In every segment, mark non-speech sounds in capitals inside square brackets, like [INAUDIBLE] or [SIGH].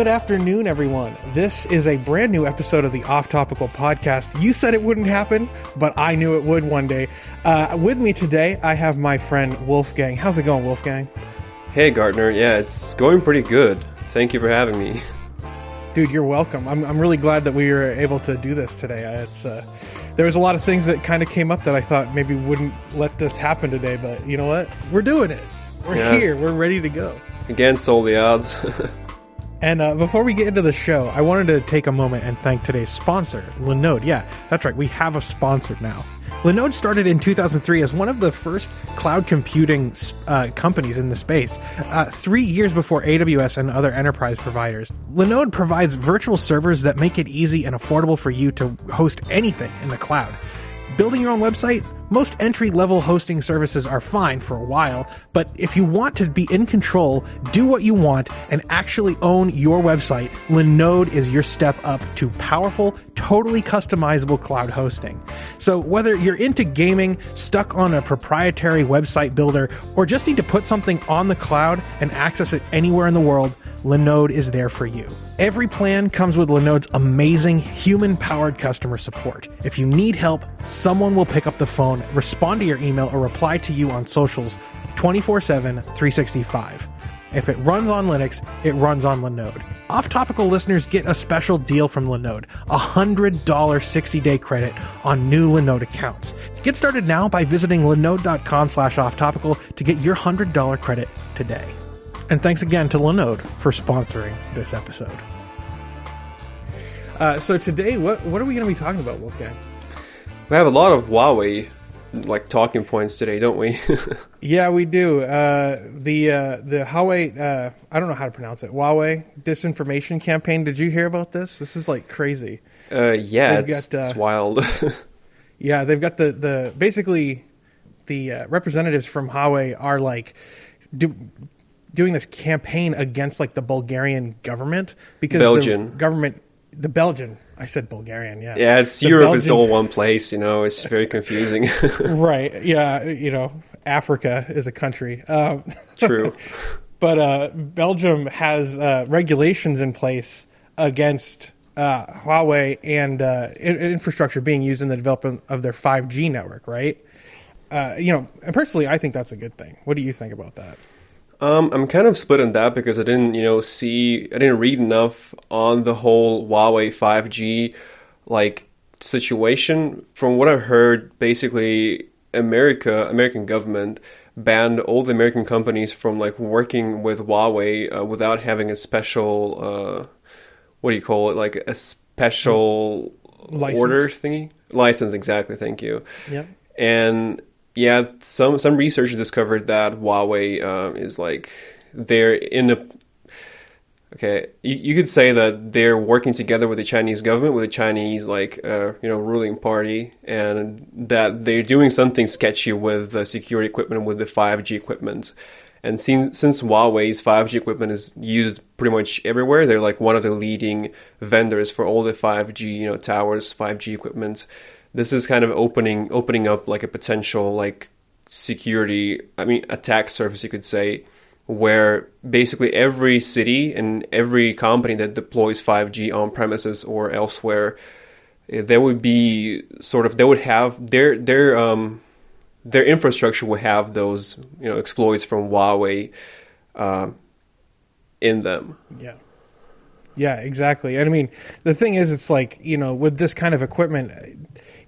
Good afternoon, everyone. This is a brand new episode of the Off Topical podcast. You said it wouldn't happen, but I knew it would one day. Uh, with me today, I have my friend Wolfgang. How's it going, Wolfgang? Hey, Gardner. Yeah, it's going pretty good. Thank you for having me. Dude, you're welcome. I'm, I'm really glad that we were able to do this today. It's uh, there was a lot of things that kind of came up that I thought maybe wouldn't let this happen today, but you know what? We're doing it. We're Yeah. here. We're ready to go. Against all the odds. [LAUGHS] And uh, before we get into the show, I wanted to take a moment and thank today's sponsor, Linode. Yeah, that's right. We have a sponsor now. Linode started in 2003 as one of the first cloud computing uh, companies in the space, uh, three years before AWS and other enterprise providers. Linode provides virtual servers that make it easy and affordable for you to host anything in the cloud. Building your own website? Most entry level hosting services are fine for a while, but if you want to be in control, do what you want, and actually own your website, Linode is your step up to powerful, totally customizable cloud hosting. So, whether you're into gaming, stuck on a proprietary website builder, or just need to put something on the cloud and access it anywhere in the world, Linode is there for you. Every plan comes with Linode's amazing human powered customer support. If you need help, someone will pick up the phone, respond to your email, or reply to you on socials 24 7, 365. If it runs on Linux, it runs on Linode. Off topical listeners get a special deal from Linode a $100 60 day credit on new Linode accounts. Get started now by visiting linode.com slash off topical to get your $100 credit today. And thanks again to Linode for sponsoring this episode. Uh, so today, what what are we going to be talking about, Wolfgang? we have a lot of Huawei like talking points today, don't we? [LAUGHS] Yeah, we do. Uh, the uh, the Huawei, uh, I don't know how to pronounce it. Huawei disinformation campaign. Did you hear about this? This is like crazy. uh, yeah, it's, got, uh, it's wild. [LAUGHS] Yeah, they've got the the basically the uh, representatives from Huawei are like do, doing this campaign against like the Bulgarian government because Belgian. the government, the Belgian. I said Bulgarian. Yeah. yeah, it's The Europe is all one place, you know, it's very confusing. [LAUGHS] right. Yeah. You know, Africa is a country. Um, [LAUGHS] True. but uh, Belgium has uh, regulations in place against uh, Huawei and uh, in- infrastructure being used in the development of their 5G network, right? Uh, you know, and personally, I think that's a good thing. What do you think about that? Um, I'm kind of split on that because I didn't, you know, see, I didn't read enough on the whole Huawei 5G like situation. From what I've heard, basically, America, American government banned all the American companies from like working with Huawei uh, without having a special, uh, what do you call it, like a special License. order thingy, license. Exactly. Thank you. Yep. And yeah, some some research discovered that Huawei um, is like they're in a okay. You, you could say that they're working together with the Chinese government, with the Chinese like uh, you know ruling party, and that they're doing something sketchy with the security equipment, with the five G equipment. And since, since Huawei's 5G equipment is used pretty much everywhere, they're like one of the leading vendors for all the 5G, you know, towers, 5G equipment. This is kind of opening opening up like a potential like security, I mean, attack surface, you could say, where basically every city and every company that deploys 5G on premises or elsewhere, eh, there would be sort of they would have their their um their infrastructure will have those you know exploits from Huawei um, in them. Yeah. Yeah, exactly. And I mean, the thing is, it's like you know, with this kind of equipment,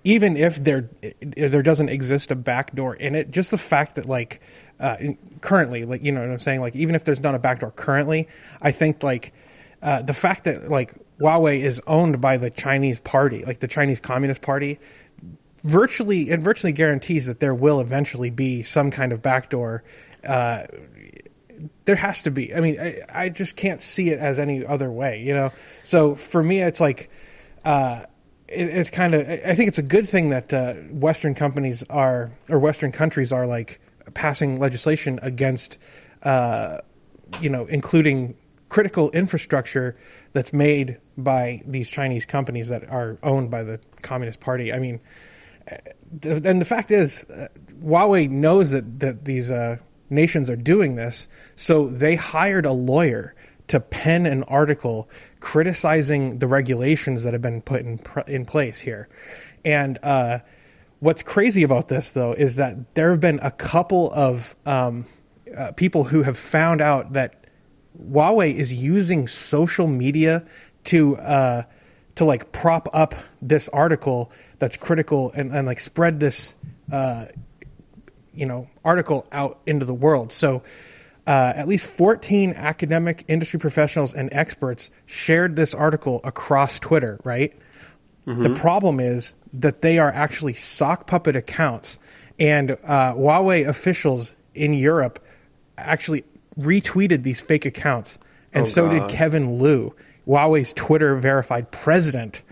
even if there there doesn't exist a backdoor in it, just the fact that like uh, currently, like you know what I'm saying, like even if there's not a backdoor currently, I think like uh, the fact that like Huawei is owned by the Chinese party, like the Chinese Communist Party, virtually it virtually guarantees that there will eventually be some kind of backdoor. Uh, there has to be. I mean, I, I just can't see it as any other way, you know. So for me, it's like, uh, it, it's kind of. I think it's a good thing that uh, Western companies are or Western countries are like passing legislation against, uh, you know, including critical infrastructure that's made by these Chinese companies that are owned by the Communist Party. I mean, and the fact is, uh, Huawei knows that that these uh, nations are doing this, so they hired a lawyer to pen an article criticizing the regulations that have been put in in place here. And uh, what's crazy about this, though, is that there have been a couple of um, uh, people who have found out that Huawei is using social media to uh, to like prop up this article that's critical and, and like spread this uh, you know article out into the world. So. Uh, at least 14 academic industry professionals and experts shared this article across Twitter, right? The problem is that they are actually sock puppet accounts, and uh, Huawei officials in Europe actually retweeted these fake accounts, and Oh, so God. did Kevin Liu, Huawei's Twitter verified president,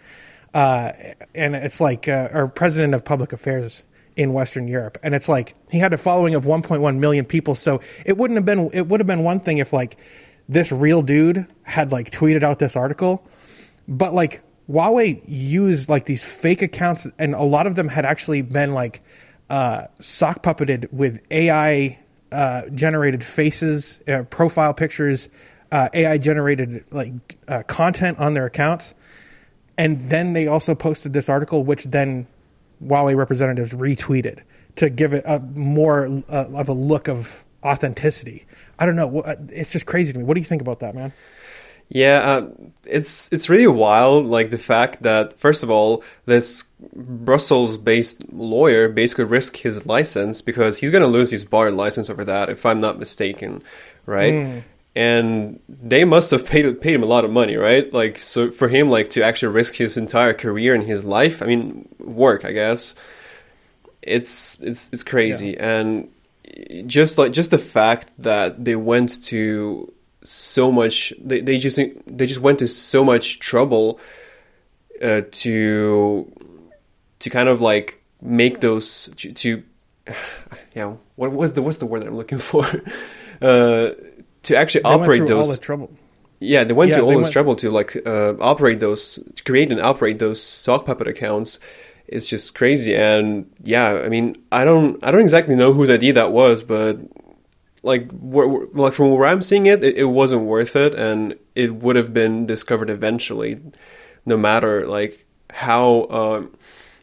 uh, and it's like uh, or president of public affairs in Western Europe, and it's like he had a following of 1.1 million people. So it wouldn't have been it would have been one thing if like this real dude had like tweeted out this article, but like Huawei used like these fake accounts, and a lot of them had actually been like uh, sock puppeted with AI uh, generated faces, uh, profile pictures, uh, AI generated like uh, content on their accounts, and then they also posted this article, which then Huawei representatives retweeted to give it a more uh, of a look of authenticity. I don't know. It's just crazy to me. What do you think about that, man? Yeah, uh, it's it's really wild. Like the fact that first of all, this Brussels-based lawyer basically risked his license because he's going to lose his bar license over that, if I'm not mistaken, right? And they must have paid paid him a lot of money, right? Like so for him, like to actually risk his entire career and his life. I mean, work, I guess. It's it's it's crazy, and just like just the fact that they went to so much they, they just they just went to so much trouble uh, to to kind of like make those to, to [SIGHS] yeah what was the what's the word that I'm looking [LAUGHS] for uh, to actually They went operate all those the trouble. yeah they went Yeah, to all this trouble to like uh, operate those create and operate those sock puppet accounts it's just crazy and yeah I mean I don't I don't exactly know whose idea that was but like like from where I'm seeing it, it, it wasn't worth it, and it would have been discovered eventually, no matter like how um,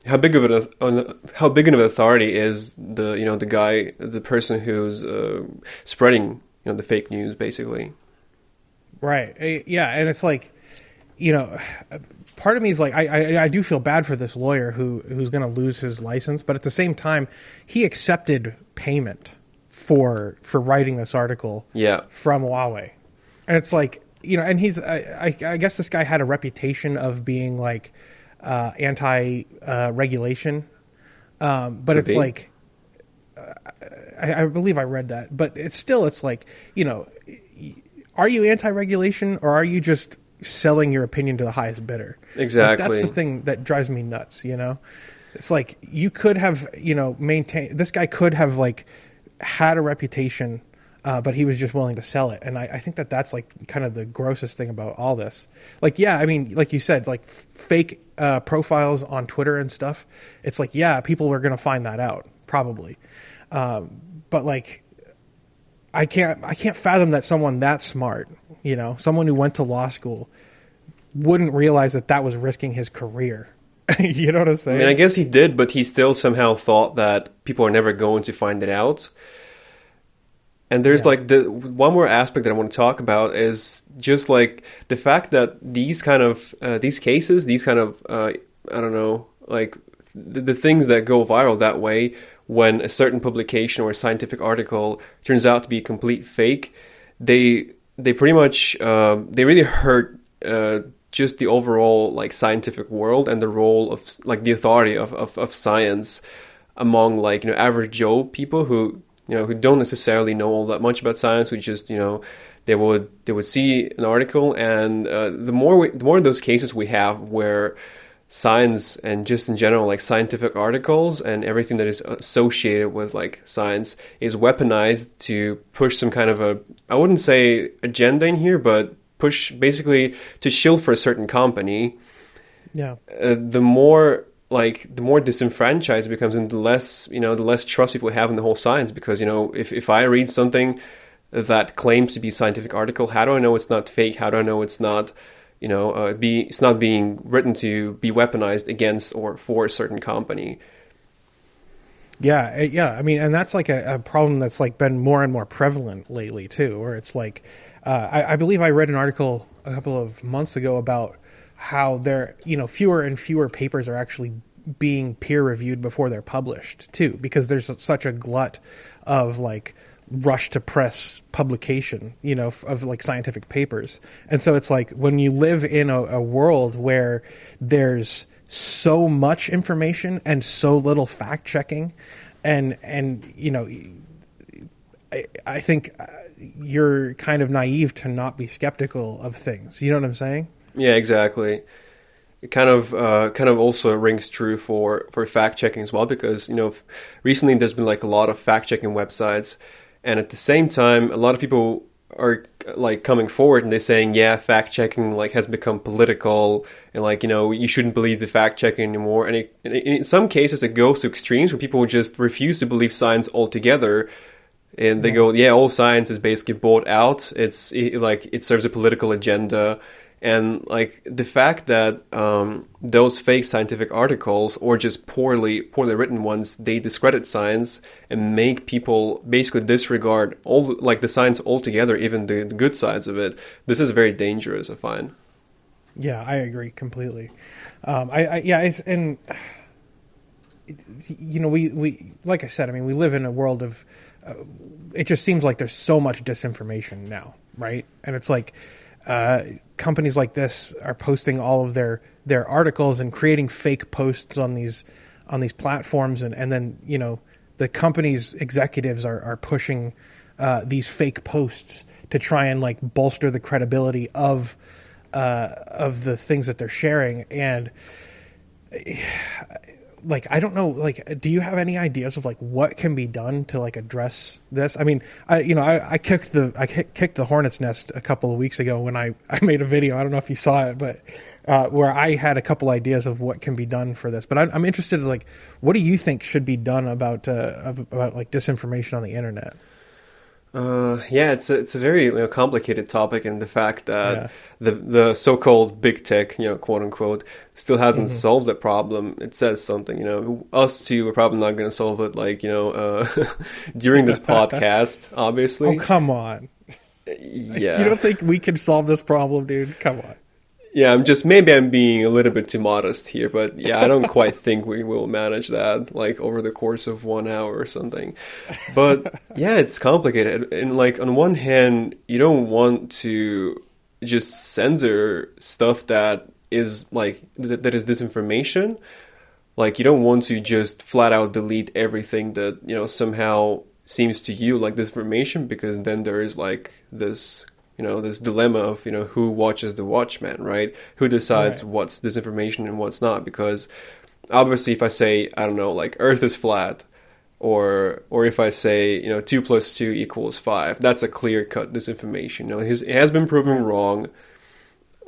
how big of an uh, how big of an authority is the you know the guy the person who's uh, spreading you know the fake news basically. Right. Eh, Yeah, and it's like, you know, part of me is like, I, I, I do feel bad for this lawyer who who's going to lose his license, but at the same time, he accepted payment for for writing this article Yeah, from Huawei, and it's like, you know, and he's, I, I, I guess this guy had a reputation of being like uh, anti uh, regulation, um, but Could it's be. like. I, I believe I read that, but it's still it's like you know, are you anti-regulation or are you just selling your opinion to the highest bidder? Like, that's the thing that drives me nuts. You know, it's like you could have you know maintained this guy could have like had a reputation. Uh, but he was just willing to sell it, and I, I think that that's like kind of the grossest thing about all this. Like, yeah, I mean, like you said, like f- fake uh, profiles on Twitter and stuff. It's like, yeah, people are going to find that out probably, um, but like I can't I can't fathom that someone that smart, you know, someone who went to law school wouldn't realize that that was risking his career. [LAUGHS] you know what I'm I saying? mean I guess he did, but he still somehow thought that people are never going to find it out. And there's Yeah. like the one more aspect that I want to talk about is just like the fact that these kind of uh, these cases, these kind of uh, I don't know, like the, the things that go viral that way when a certain publication or a scientific article turns out to be a complete fake, they they pretty much uh, they really hurt uh, just the overall like scientific world and the role of like the authority of, of, of science among like you know average Joe people who you know who don't necessarily know all that much about science who just you know they would they would see an article and uh, the more we, the more of those cases we have where science and just in general like scientific articles and everything that is associated with like science is weaponized to push some kind of a I wouldn't say agenda in here but push basically to shill for a certain company yeah. uh, the more like the more disenfranchised it becomes and the less you know the less trust people have in the whole science because you know if, if i read something that claims to be scientific article? How do I know it's not fake? How do I know it's not, you know, uh, be it's not being written to be weaponized against or for a certain company? Yeah, eh, yeah. I mean, and that's like a, a, problem that's like been more and more prevalent lately too. Where it's like, uh, I, I, believe I read an article a couple of months ago about how there, you know, fewer and fewer papers are actually being peer reviewed before they're published too, because there's such a glut of like rush to press publication, you know, of like scientific papers. And so it's like when you live in a, a world where there's so much information and so little fact checking and and you know I, I think uh, you're kind of naive to not be skeptical of things. You know what i'm saying? Yeah exactly. It kind of uh, kind of also rings true for for fact checking as well because you know recently there's been like a lot of fact checking websites and at the same time a lot of people are like coming forward and they're saying, yeah, fact checking like has become political and like you know you shouldn't believe the fact checking anymore. And, it, and in some cases, it goes to extremes where people just refuse to believe science altogether. And they go, yeah, all science is basically bought out. It's it, like it serves a political agenda and like the fact that um, those fake scientific articles or just poorly poorly written ones they discredit science and make people basically disregard all like the science altogether even the, the good sides of it this is very dangerous i find. Yeah i agree completely. Um, I, I, yeah it's and you know we we like i said i mean we live in a world of uh, it just seems like there's so much disinformation now right? And it's like uh, companies like this are posting all of their their articles and creating fake posts on these on these platforms, and and then you know the company's executives are are pushing uh, these fake posts to try and like bolster the credibility of uh, of the things that they're sharing. And like I don't know like do you have any ideas of like what can be done to like address this? I mean, I you know, I, I kicked the I kicked the hornet's nest a couple of weeks ago when I [LAUGHS] I made a video. I don't know if you saw it, but uh, where I had a couple ideas of what can be done for this. But I'm, I'm interested in like what do you think should be done about uh, about like disinformation on the internet? Uh, yeah, it's a, it's a very you know, complicated topic, and the fact that yeah. the the so-called big tech, you know, quote unquote, still hasn't mm-hmm. solved the problem. It says something. You know, us two are probably not going to solve it. Like you know, uh, [LAUGHS] during this podcast, [LAUGHS] obviously. Oh come on! Yeah, you don't think we can solve this problem, dude? Come on. Yeah, I'm just maybe I'm being a little bit too modest here, but yeah, I don't quite [LAUGHS] think we will manage that like over the course of one hour or something. But [LAUGHS] yeah, it's complicated. And like on one hand, you don't want to just censor stuff that is like th- that is disinformation. Like you don't want to just flat out delete everything that you know somehow seems to you like disinformation because then there is like this you know this dilemma of you know who watches the Watchmen, right? Who decides right. what's disinformation and what's not? Because obviously, if I say I don't know, like Earth is flat, or or if I say you know two plus two equals five, that's a clear cut disinformation. You know, it has been proven wrong.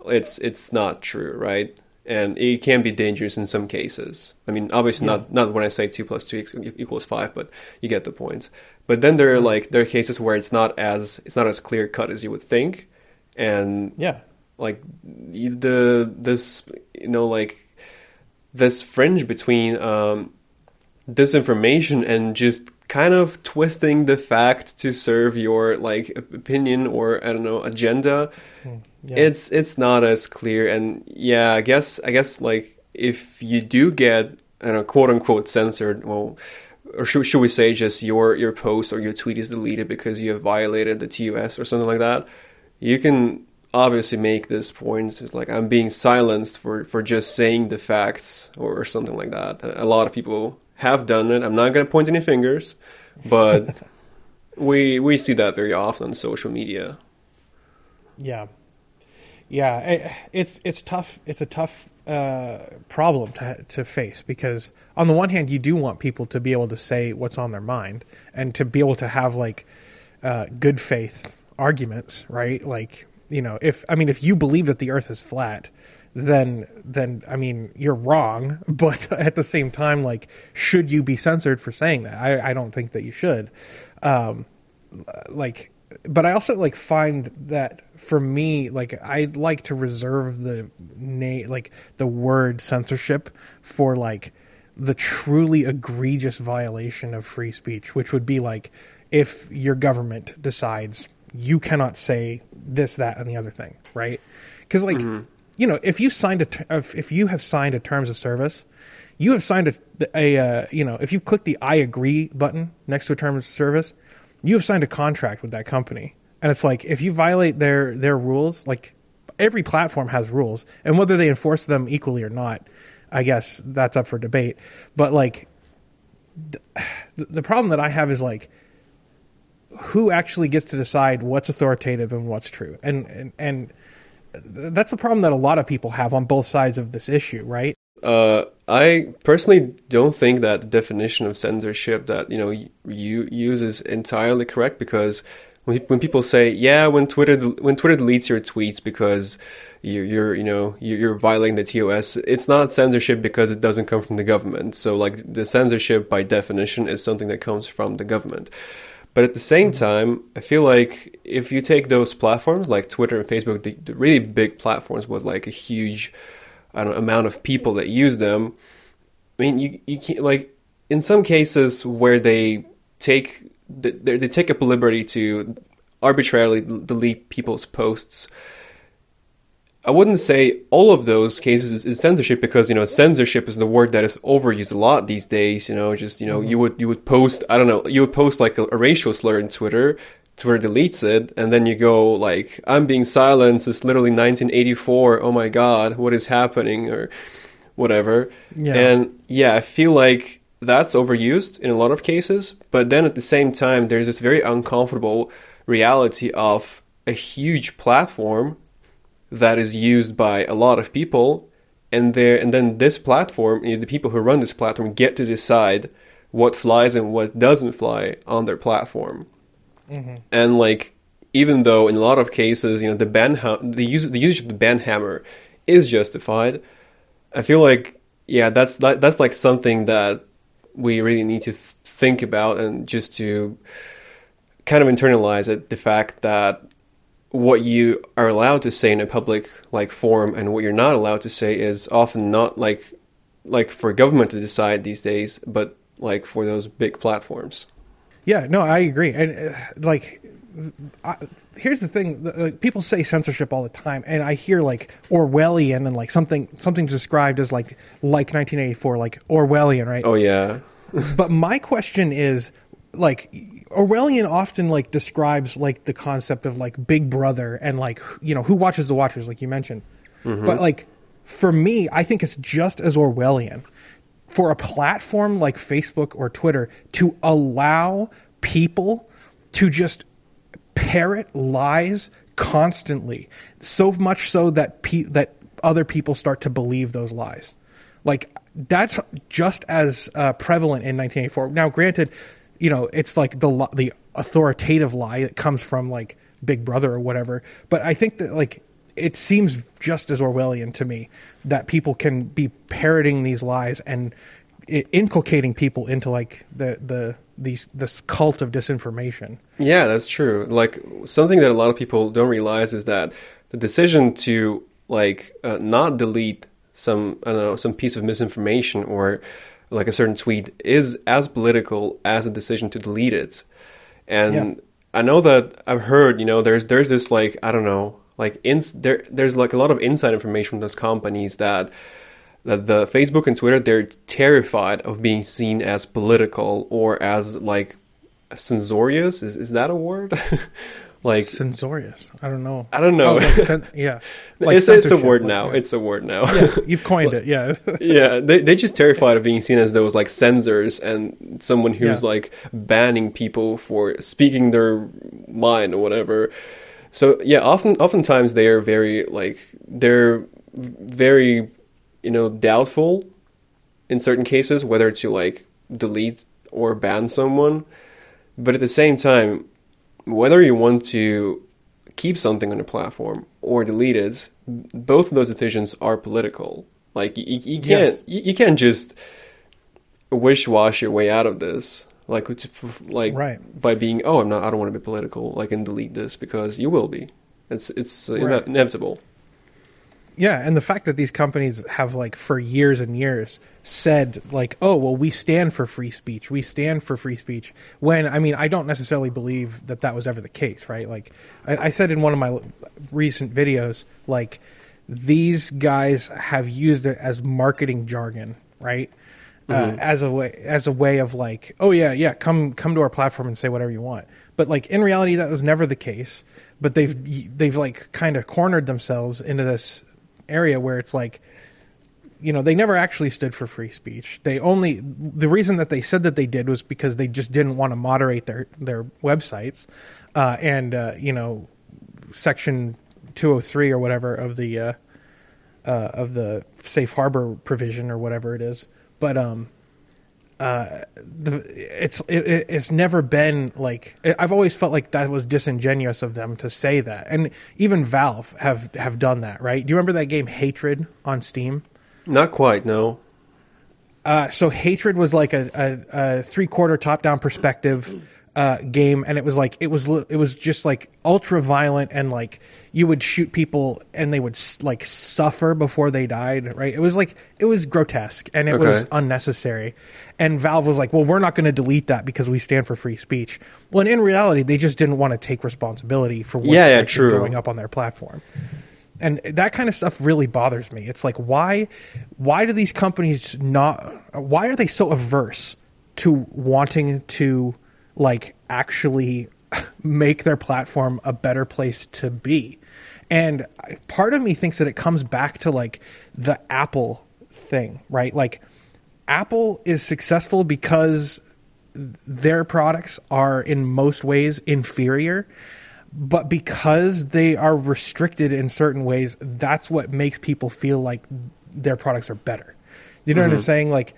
It's it's not true, right? And it can be dangerous in some cases. I mean, obviously yeah. not not when I say two plus two equals five, but you get the point. But then there are like there are cases where it's not as it's not as clear cut as you would think, and yeah, like the this you know like this fringe between um, disinformation and just kind of twisting the fact to serve your like opinion or I don't know agenda. Hmm, yeah. It's it's not as clear, and yeah, I guess I guess like if you do get I don't know quote unquote censored, well or should, should we say just your your post or your tweet is deleted because you have violated the TOS or something like that, you can obviously make this point it's like I'm being silenced for for just saying the facts or, something like that. A lot of people have done it. I'm not going to point any fingers, but [LAUGHS] we we see that very often on social media. Yeah, yeah, it's it's tough. It's a tough uh, problem to to face because on the one hand, you do want people to be able to say what's on their mind and to be able to have like uh, good faith arguments, right? Like you know, if I mean, if you believe that the Earth is flat, then then I mean you're wrong. [LAUGHS] But at the same time, like, should you be censored for saying that? I, I don't think that you should. Um, like but I also like find that for me, like I like to reserve the name, like the word censorship for like the truly egregious violation of free speech, which would be like if your government decides you cannot say this, that, and the other thing, right? Because like you know, if you signed a if you have signed a terms of service, you have signed a, a uh, you know if you click the I agree button next to a terms of service, you have signed a contract with that company, and it's like if you violate their their rules, like every platform has rules, and whether they enforce them equally or not, I guess that's up for debate. But like the, the problem that I have is like who actually gets to decide what's authoritative and what's true, and and and that's a problem that a lot of people have on both sides of this issue, right? Uh, I personally don't think that the definition of censorship that you know you use is entirely correct because when when people say yeah when Twitter when Twitter deletes your tweets because you're, you're you know you're violating the TOS it's not censorship because it doesn't come from the government so like the censorship by definition is something that comes from the government but at the same mm-hmm. time, I feel like if you take those platforms like Twitter and Facebook, the, the really big platforms with like a huge I don't know, amount of people that use them, I mean, you you can't like in some cases where they take they, they take up the liberty to arbitrarily delete people's posts. I wouldn't say all of those cases is, censorship because you know censorship is the word that is overused a lot these days. You know, just you know mm-hmm. you would you would post I don't know you would post like a, a, racial slur in Twitter, Twitter deletes it, and then you go like I'm being silenced. It's literally 1984. Oh my God, what is happening or whatever. Yeah. And yeah, I feel like that's overused in a lot of cases. But then at the same time, there's this very uncomfortable reality of a huge platform that is used by a lot of people and there and then this platform you know, the people who run this platform get to decide what flies and what doesn't fly on their platform mm-hmm. and like even though in a lot of cases you know the ban ha- the use the use of the ban hammer is justified i feel like yeah that's that, that's like something that we really need to th- think about and just to kind of internalize it the fact that what you are allowed to say in a public like forum and what you're not allowed to say is often not like like for government to decide these days, but like for those big platforms. Yeah, no, I agree. And uh, like I, here's the thing like, people say censorship all the time and i hear like orwellian and like something something described as like like 1984 like orwellian right oh yeah but my question is like Orwellian often like describes like the concept of like Big Brother and like you know who watches the watchers like you mentioned. Mm-hmm. But like for me, I think it's just as Orwellian for a platform like Facebook or Twitter to allow people to just parrot lies constantly, so much so that pe- that other people start to believe those lies. Like that's just as uh, prevalent in 1984. Now, granted, you know, it's like the the authoritative lie that comes from like Big Brother or whatever. But I think that like it seems just as Orwellian to me that people can be parroting these lies and inculcating people into like the the these this cult of disinformation. Yeah, that's true. Like something that a lot of people don't realize is that the decision to like uh, not delete some I don't know some piece of misinformation or like a certain tweet is as political as a decision to delete it. And yeah. I know that I've heard, you know, there's there's this like I don't know, like in there there's like a lot of inside information from those companies that that the Facebook and Twitter they're terrified of being seen as political or as like censorious. Is is that a word? [LAUGHS] like censorious. I don't know. I don't know. Oh, like sen- yeah, [LAUGHS] like it's, it's a word now. yeah. It's a word now. Yeah, you've coined it. Yeah, [LAUGHS] yeah. They they just terrified of being seen as those like censors and someone who's yeah. like banning people for speaking their mind or whatever. So yeah, often oftentimes they are very like they're very you know doubtful in certain cases whether to like delete or ban someone. But at the same time, whether you want to keep something on a platform or delete it, both of those decisions are political. Like you, you can't yes. you, you, can't just wish wash your way out of this. like like right. by being oh I'm not I don't want to be political like and delete this because you will be. It's it's Right. inevitable. Yeah, and the fact that these companies have like for years and years said like, "Oh, well, we stand for free speech. We stand for free speech." When I mean, I don't necessarily believe that that was ever the case, right? Like I, I said in one of my recent videos, like these guys have used it as marketing jargon, right? Uh, as a way as a way of like, oh yeah, yeah, come come to our platform and say whatever you want. But like in reality, that was never the case. But they've they've like kind of cornered themselves into this area where it's like you know they never actually stood for free speech. They only the reason that they said that they did was because they just didn't want to moderate their their websites. Uh, and uh, you know section 203 or whatever of the uh, uh, of the safe harbor provision or whatever it is. But um uh the it's it, it- it's never been like I've always felt like that was disingenuous of them to say that. And even Valve have have done that right? Do you remember that game Hatred on Steam? Not quite, no. uh, so hatred was like a, a, a three quarter top down perspective uh, game, and it was like it was it was just like ultra violent, and like you would shoot people and they would like suffer before they died. Right? It was like it was grotesque and it was unnecessary. And Valve was like, "Well, we're not going to delete that because we stand for free speech." When in reality, they just didn't want to take responsibility for what's Yeah, yeah, actually true. going up on their platform and that kind of stuff really bothers me it's like why why do these companies not why are they so averse to wanting to like actually make their platform a better place to be. And part of me thinks that it comes back to like the apple thing right? Like apple is successful because their products are in most ways inferior but because they are restricted in certain ways that's what makes people feel like their products are better. You know what i'm mm-hmm. saying? Like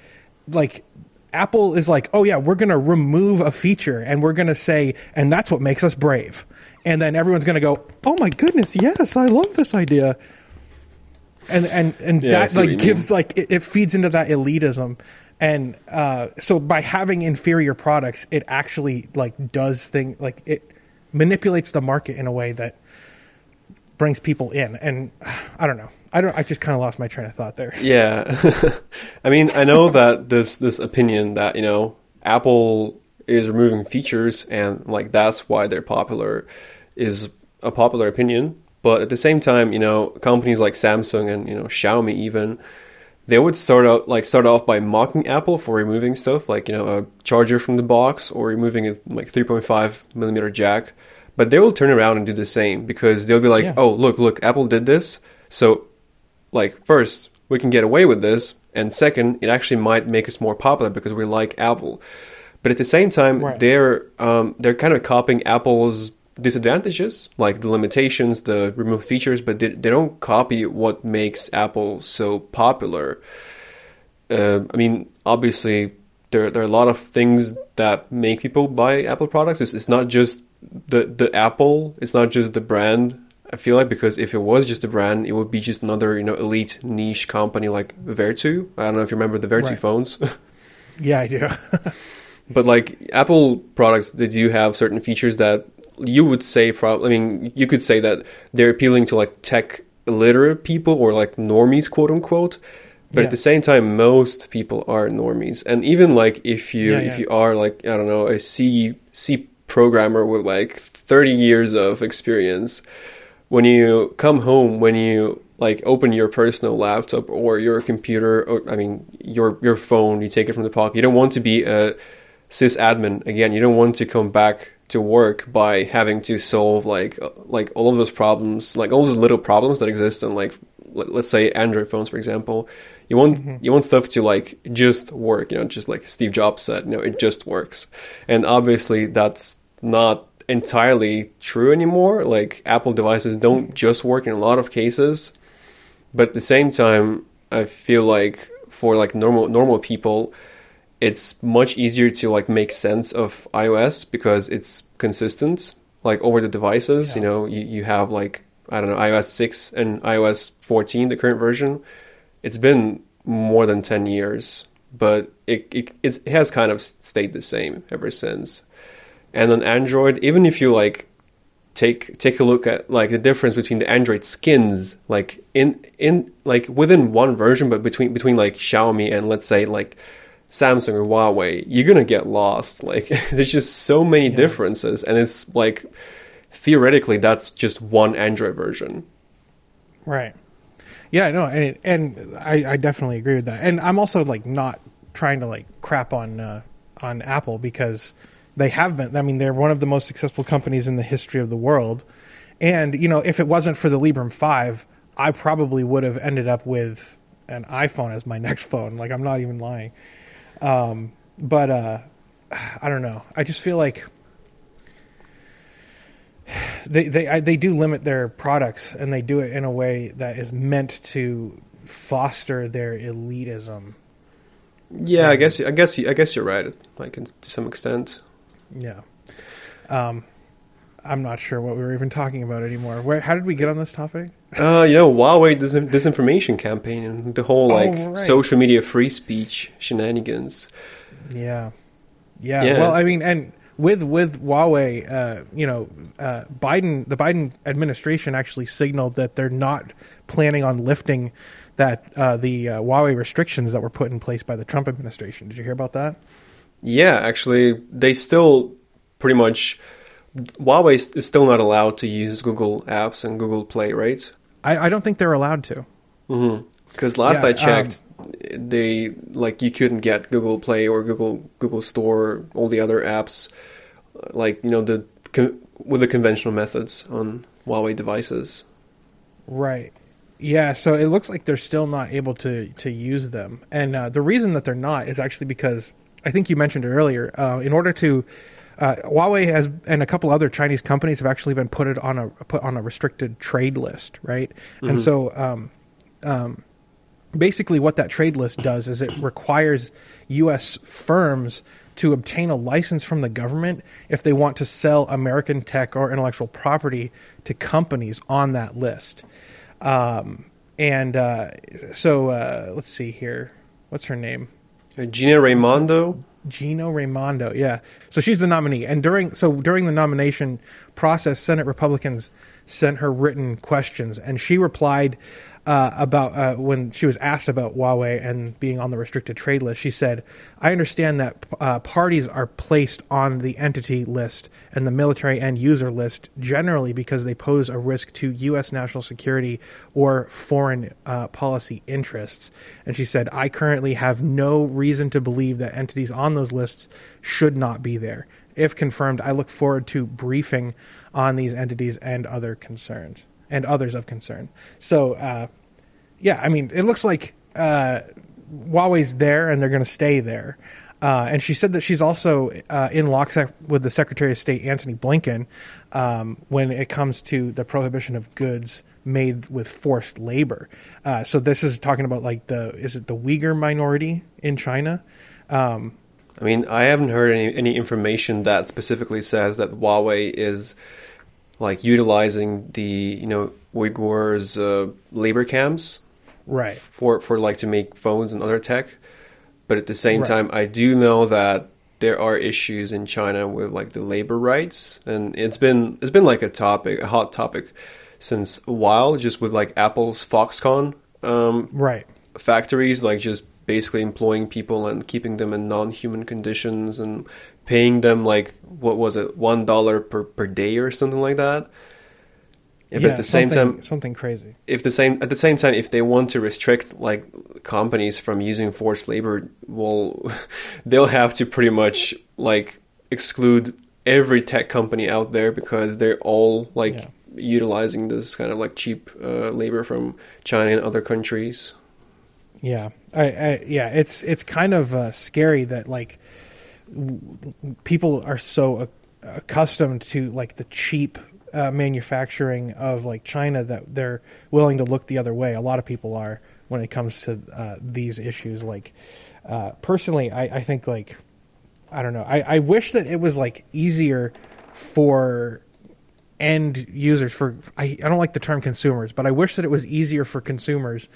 like apple is like oh yeah we're going to remove a feature and we're going to say and that's what makes us brave. And then everyone's going to go oh my goodness yes i love this idea. And and and Yeah, that like gives like it, it feeds into that elitism. And uh, so by having inferior products it actually like does thing like it manipulates the market in a way that brings people in. And [SIGHS] i don't know i don't i just kind of lost my train of thought there Yeah, [LAUGHS] I mean, I know that this this opinion that you know Apple is removing features and like that's why they're popular is a popular opinion. But at the same time, you know, companies like Samsung and you know Xiaomi even they would start out like start off by mocking Apple for removing stuff like you know a charger from the box or removing a like 3.5 millimeter jack. But they will turn around and do the same because they'll be like, Yeah. "Oh, look, look, Apple did this, so like first we can get away with this and second it actually might make us more popular because we like apple. But at the same time Right. they're um, they're kind of copying apple's disadvantages like the limitations the removed features but they, they don't copy what makes apple so popular. Uh, i mean obviously there, there are a lot of things that make people buy apple products. It's, it's not just the the apple it's not just the brand I feel like because if it was just a brand, it would be just another, you know, elite niche company like Vertu. I don't know if you remember the Vertu Right. phones. [LAUGHS] yeah i do [LAUGHS] but like Apple products, they do have certain features that you would say probably I mean, you could say that they're appealing to like tech illiterate people or like normies quote unquote. But Yeah. at the same time, most people are normies. And even like if you Yeah, if yeah. you are like, I don't know, a C C programmer with like thirty years of experience, when you come home, when you like open your personal laptop or your computer, or I mean your your phone, you take it from the pocket. You don't want to be a sysadmin again. You don't want to come back to work by having to solve like uh, like all of those problems, like all those little problems that exist on like let- let's say Android phones, for example. You want you want stuff to like just work, you know, just like Steve Jobs said, you know, it just works. And obviously that's not entirely true anymore. Like Apple devices don't just work in a lot of cases. But at the same time, I feel like for like normal normal people, it's much easier to like make sense of iOS because it's consistent. Like over the devices, you know, you, you have like I don't know, iOS six and iOS fourteen, the current version. It's been more than ten years. but it, it it has kind of stayed the same ever since. And on Android, even if you like take take a look at like the difference between the Android skins, like in in like within one version, but between between like Xiaomi and let's say like Samsung or Huawei, you're gonna get lost. [LAUGHS] Like there's just so many yeah. differences, and it's like theoretically that's just one Android version. Right. Yeah, no, and and I, I definitely agree with that. And I'm also like not trying to like crap on uh, on Apple because they have been. I mean, they're one of the most successful companies in the history of the world. And you know, if it wasn't for the Librem Five, I probably would have ended up with an iPhone as my [LAUGHS] next phone. Like I'm not even lying. Um, but uh, I don't know. I just feel like they they I, they do limit their products, and they do it in a way that is meant to foster their elitism. Yeah, I guess I guess I guess you're right. Like to some extent. Yeah. Um, I'm not sure what we were even talking about anymore. Where? How did we get on this topic? Uh, you know, Huawei dis- disinformation campaign and the whole like oh, right. social media free speech shenanigans. Yeah. yeah, yeah. Well, I mean, and with with Huawei, uh, you know, uh, Biden, the Biden administration actually signaled that they're not planning on lifting that uh, the uh, Huawei restrictions that were put in place by the Trump administration. Did you hear about that? Yeah, actually, they still pretty much Huawei is still not allowed to use Google Apps and Google Play, right? I, I don't think they're allowed to. Because mm-hmm. last yeah, I checked, um, they like you couldn't get Google Play or Google Google Store, all the other apps, like you know the with the conventional methods on Huawei devices. Right. Yeah, so it looks like they're still not able to to use them, and uh, the reason that they're not is actually because I think you mentioned it earlier. Uh, in order to uh, Huawei has and a couple other Chinese companies have actually been put it on a put on a restricted trade list, right? Mm-hmm. And so, um, um, basically, what that trade list does is it requires U.S. firms to obtain a license from the government if they want to sell American tech or intellectual property to companies on that list. Um, and uh, so, uh, let's see here. What's her name? Gina Raimondo. Gina Raimondo, yeah. So she's the nominee, and during so during the nomination process, Senate Republicans sent her written questions, and she replied uh, about uh, when she was asked about Huawei and being on the restricted trade list. She said, "I understand that uh, parties are placed on the entity list and the military end user list generally because they pose a risk to U.S. national security or foreign uh, policy interests." And she said, "I currently have no reason to believe that entities on those lists should not be there." If confirmed, I look forward to briefing on these entities and other concerns and others of concern. So, uh, yeah, I mean, it looks like uh, Huawei's there and they're going to stay there. Uh, and she said that she's also uh, in lockstep with the Secretary of State Antony Blinken um, when it comes to the prohibition of goods made with forced labor. Uh, so this is talking about like the is it the Uyghur minority in China? Um, I mean, I haven't heard any, any information that specifically says that Huawei is like utilizing the you know Uyghurs uh, labor camps, right? For for like to make phones and other tech, but at the same right. time, I do know that there are issues in China with like the labor rights, and it's been it's been like a topic, a hot topic, since a while. Just with like Apple's Foxconn, um, right? Factories like just basically employing people and keeping them in non-human conditions and paying them like what was it one dollar per per day or something like that. If yeah, at the same time something crazy. If the same at the same time, if they want to restrict like companies from using forced labor, well, [LAUGHS] they'll have to pretty much like exclude every tech company out there because they're all like yeah. utilizing this kind of like cheap uh, labor from China and other countries. Yeah, I, I yeah, it's it's kind of uh, scary that like people are so accustomed to like the cheap uh, manufacturing of like China that they're willing to look the other way. A lot of people are when it comes to uh, these issues. Like uh, personally, I, I, think like I don't know. I, I wish that it was like easier for end users for I, I don't like the term consumers, but I wish that it was easier for consumers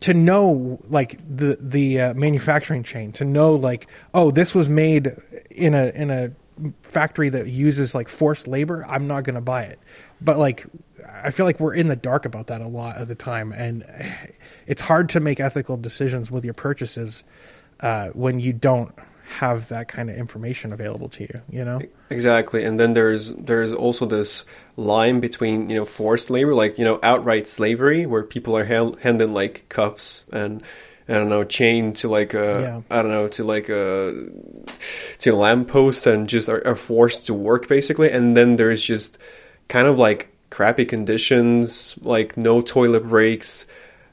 to know like the the uh, manufacturing chain to know like oh this was made in a in a factory that uses like forced labor i'm not going to buy it. But like i feel like we're in the dark about that a lot of the time and [SIGHS] it's hard to make ethical decisions with your purchases uh, when you don't have that kind of information available to you you know exactly and then there's there's also this line between you know forced labor like you know outright slavery where people are held hand in like cuffs and I don't know, chained to like a, Yeah. I don't know, to like a, to a lamppost and just are, are forced to work basically. And then there's just kind of like crappy conditions, like no toilet breaks,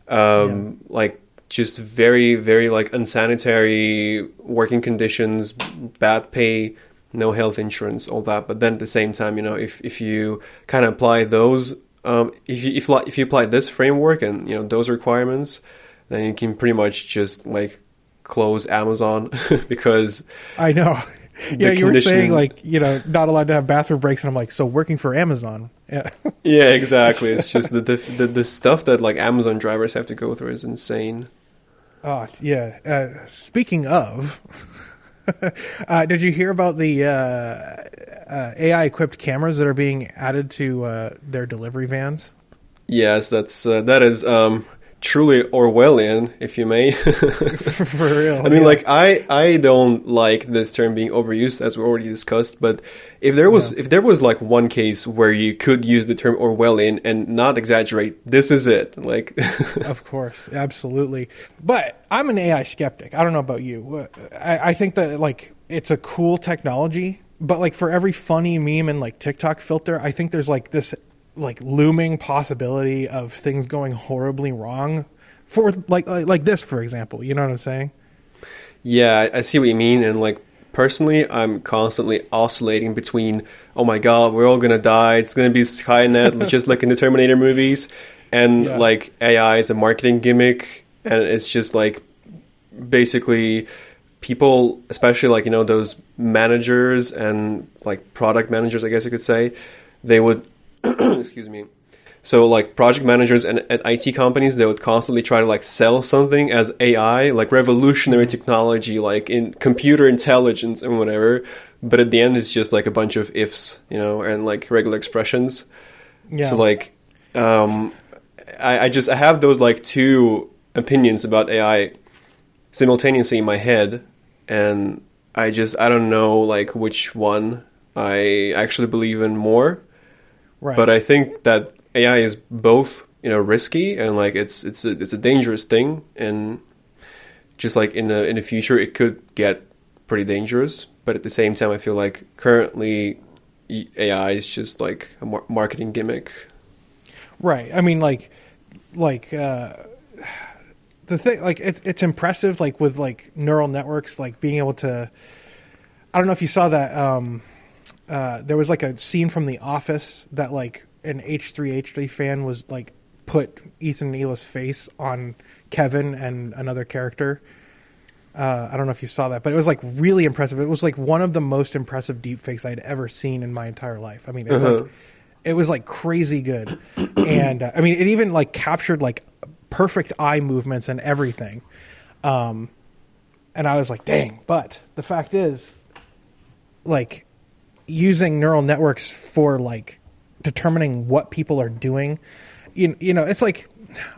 um, like just very, very like unsanitary working conditions, bad pay, no health insurance, all that. But then at the same time, you know, if, if you kind of apply those, um, if you, if, like, if you apply this framework and, you know, those requirements, then you can pretty much just like close Amazon [LAUGHS] because i know [LAUGHS] yeah you were saying like you know not allowed to have bathroom breaks and i'm like so working for amazon yeah yeah, exactly. [LAUGHS] It's just the, the the the stuff that like Amazon drivers have to go through is insane. Oh yeah. Uh, speaking of, [LAUGHS] uh, did you hear about the uh, uh, AI-equipped cameras that are being added to uh, their delivery vans? Yes, that's uh, that is um truly Orwellian, if you may. [LAUGHS] [LAUGHS] For real. I mean, yeah. like I I don't like this term being overused as we already discussed, but if there was if there was like one case where you could use the term Orwellian and not exaggerate, this is it. Like, [LAUGHS] of course, absolutely. But I'm an AI skeptic. I don't know about you. Uh, I, I think that like it's a cool technology, but like for every funny meme and like TikTok filter, I think there's like this like looming possibility of things going horribly wrong. For like like, like this, for example, you know what I'm saying? Yeah, I- see what you mean, and like personally, I'm constantly oscillating between, oh my god, we're all gonna die, it's gonna be Skynet, just like in the Terminator movies, and Yeah. like AI is a marketing gimmick, and it's just like basically people, especially like you know those managers and like product managers, I guess you could say, they would, [CLEARS THROAT] excuse me, so like project managers and at IT companies, they would constantly try to like sell something as AI, like revolutionary technology, like in computer intelligence and whatever. But at the end, it's just like a bunch of ifs, you know, and like regular expressions. Yeah. So like, um, I, I just I have those like two opinions about AI simultaneously in my head, and I just I don't know like which one I actually believe in more right. but I think that AI is both you know risky and like it's it's a, it's a dangerous thing and just like in the in the future it could get pretty dangerous but at the same time I feel like currently AI is just like a mar- marketing gimmick Right. I mean, like, like uh, the thing, like it's it's impressive, like with like neural networks, like being able to. I don't know if you saw that. Um, uh, there was like a scene from The Office that like an H three H three fan was like put Ethan and Hila's face on Kevin and another character. Uh, I don't know if you saw that, but it was like really impressive. It was like one of the most impressive deepfakes I'd ever seen in my entire life. I mean, it's Uh-huh. like it was like crazy good, [CLEARS THROAT] and uh, I mean, it even like captured like perfect eye movements and everything. Um, and I was like, dang. But the fact is, like, using neural networks for like determining what people are doing, you, you know, it's like,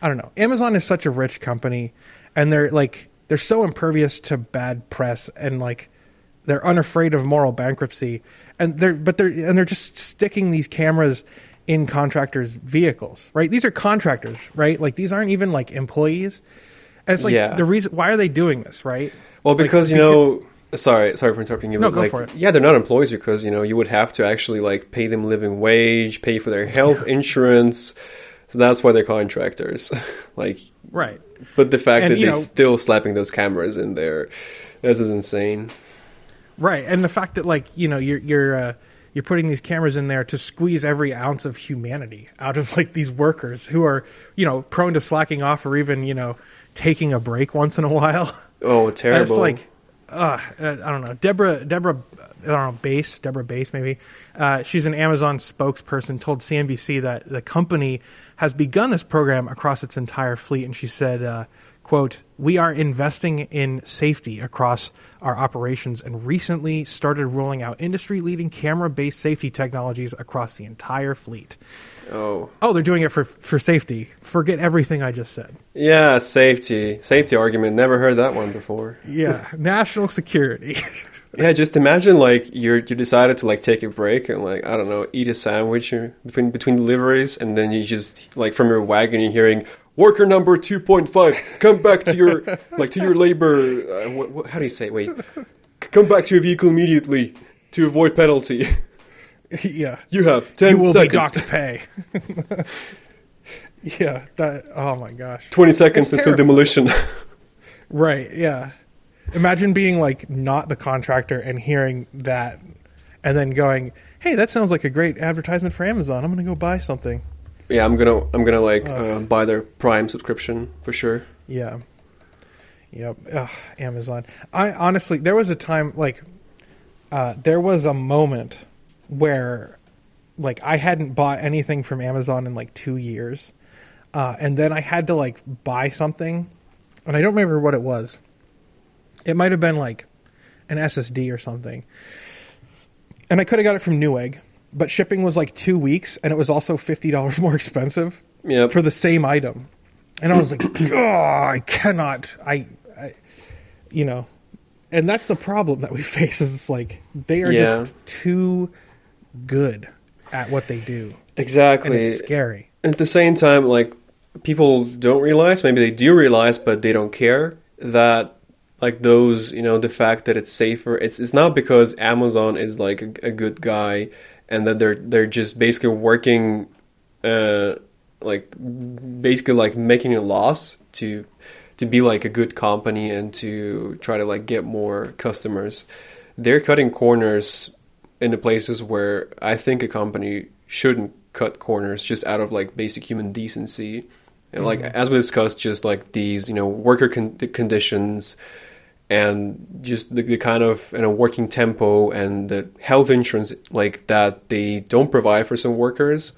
I don't know. Amazon is such a rich company, and they're like, they're so impervious to bad press and like they're unafraid of moral bankruptcy and they're but they're and they're just sticking these cameras in contractors vehicles right these are contractors right like these aren't even like employees and it's like Yeah. the reason why are they doing this right well Like, because you know sorry sorry for interrupting you No, but go like for it. yeah they're not employees because you know you would have to actually like pay them living wage pay for their health insurance so that's why they're contractors [LAUGHS] like right But the fact And, that they're know- still slapping those cameras in there, this is insane. right and the fact that like you know you're you're uh you're putting these cameras in there to squeeze every ounce of humanity out of like these workers who are you know prone to slacking off or even you know taking a break once in a while Oh, [LAUGHS] And terrible. It's like uh, I don't know. Deborah, Deborah, I don't know, Base, Deborah Base, maybe. Uh, she's an Amazon spokesperson. Told CNBC that the company has begun this program across its entire fleet, and she said, uh, "quote We are investing in safety across our operations, and recently started rolling out industry-leading camera-based safety technologies across the entire fleet." Oh, Oh, they're doing it for for safety. Forget everything I just said. yeah, safety, safety argument. Never heard that one before. Yeah, [LAUGHS] national security. [LAUGHS] Yeah, just imagine like you're you decided to like take a break and like I don't know eat a sandwich uh, between between deliveries and then you just like from your wagon you're hearing worker number two point five come back to your like to your labor uh, what, what, how do you say it? wait come back to your vehicle immediately to avoid penalty [LAUGHS] yeah. you have ten you will seconds be docked pay. [LAUGHS] yeah, that. Oh my gosh. twenty seconds It's until terrifying. demolition [LAUGHS] Right. Yeah. Imagine being like not the contractor and hearing that, and then going, "Hey, that sounds like a great advertisement for Amazon. I'm going to go buy something." Yeah I'm gonna I'm gonna like uh, buy their Prime subscription for sure Yeah. Yep. Ugh, Amazon. I honestly, there was a time like, uh, there was a moment where, like, I hadn't bought anything from Amazon in like two years, uh, and then I had to like buy something, and I don't remember what it was. It might have been like an SSD or something, and I could have got it from Newegg, but shipping was like two weeks, and it was also fifty dollars [LAUGHS] more expensive yep for the same item. And I was like, [CLEARS THROAT] oh, I cannot. I, I, you know, and that's the problem that we [LAUGHS] face is it's like they are Yeah. just too good at what they do, and exactly it's scary. at the same time, like people don't realize, maybe they do realize, but they don't care that like those, you know, the fact that it's safer. It's it's not because Amazon is like a, a good guy and that they're they're just basically working, uh, like basically like making a loss to to be like a good company and to try to like get more customers. They're cutting corners in the places where I think a company shouldn't cut corners just out of like basic human decency. And like as we discussed, just like these, you know, worker con- conditions and just the, the kind of you know working tempo and the health insurance like that they don't provide for some workers.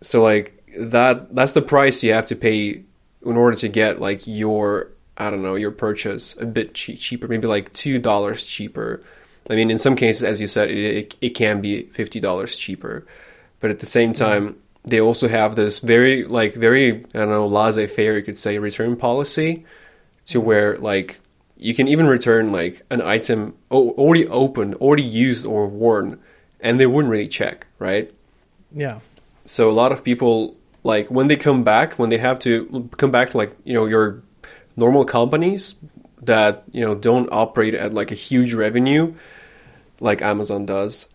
So like that that's the price you have to pay in order to get like your I don't know your purchase a bit che- cheaper, maybe like two dollars cheaper. I mean, in some cases, as you said, it it, it can be fifty dollars cheaper, but at the same time, they also have this very like very I don't know laissez-faire you could say return policy, to where like you can even return like an item already opened, already used or worn, and they wouldn't really check, right? Yeah, So a lot of people like when they come back, when they have to come back to like, you know, your normal companies that, you know, don't operate at like a huge revenue like Amazon does.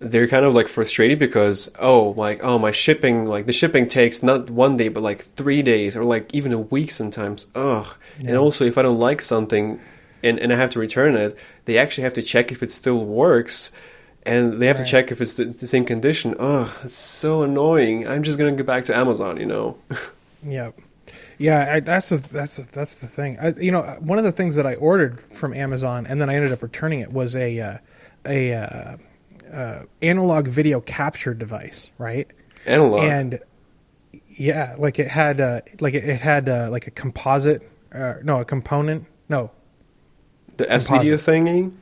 They're kind of like frustrated because oh, like oh, my shipping like the shipping takes not one day but like 3 days or like even a week sometimes. Ugh. And also if I don't like something and and I have to return it, they actually have to check if it still works and they have Right. to check if it's the, the same condition. Oh, it's so annoying. I'm just gonna go back to Amazon, you know. [LAUGHS] yeah, yeah. I, that's the that's the, that's the thing. I, you know, one of the things that I ordered from Amazon and then I ended up returning it was a uh, a uh, uh, analog video capture device, right? Analog. and yeah like it had uh like it, it had uh, like a composite uh, no a component no the S video thingy.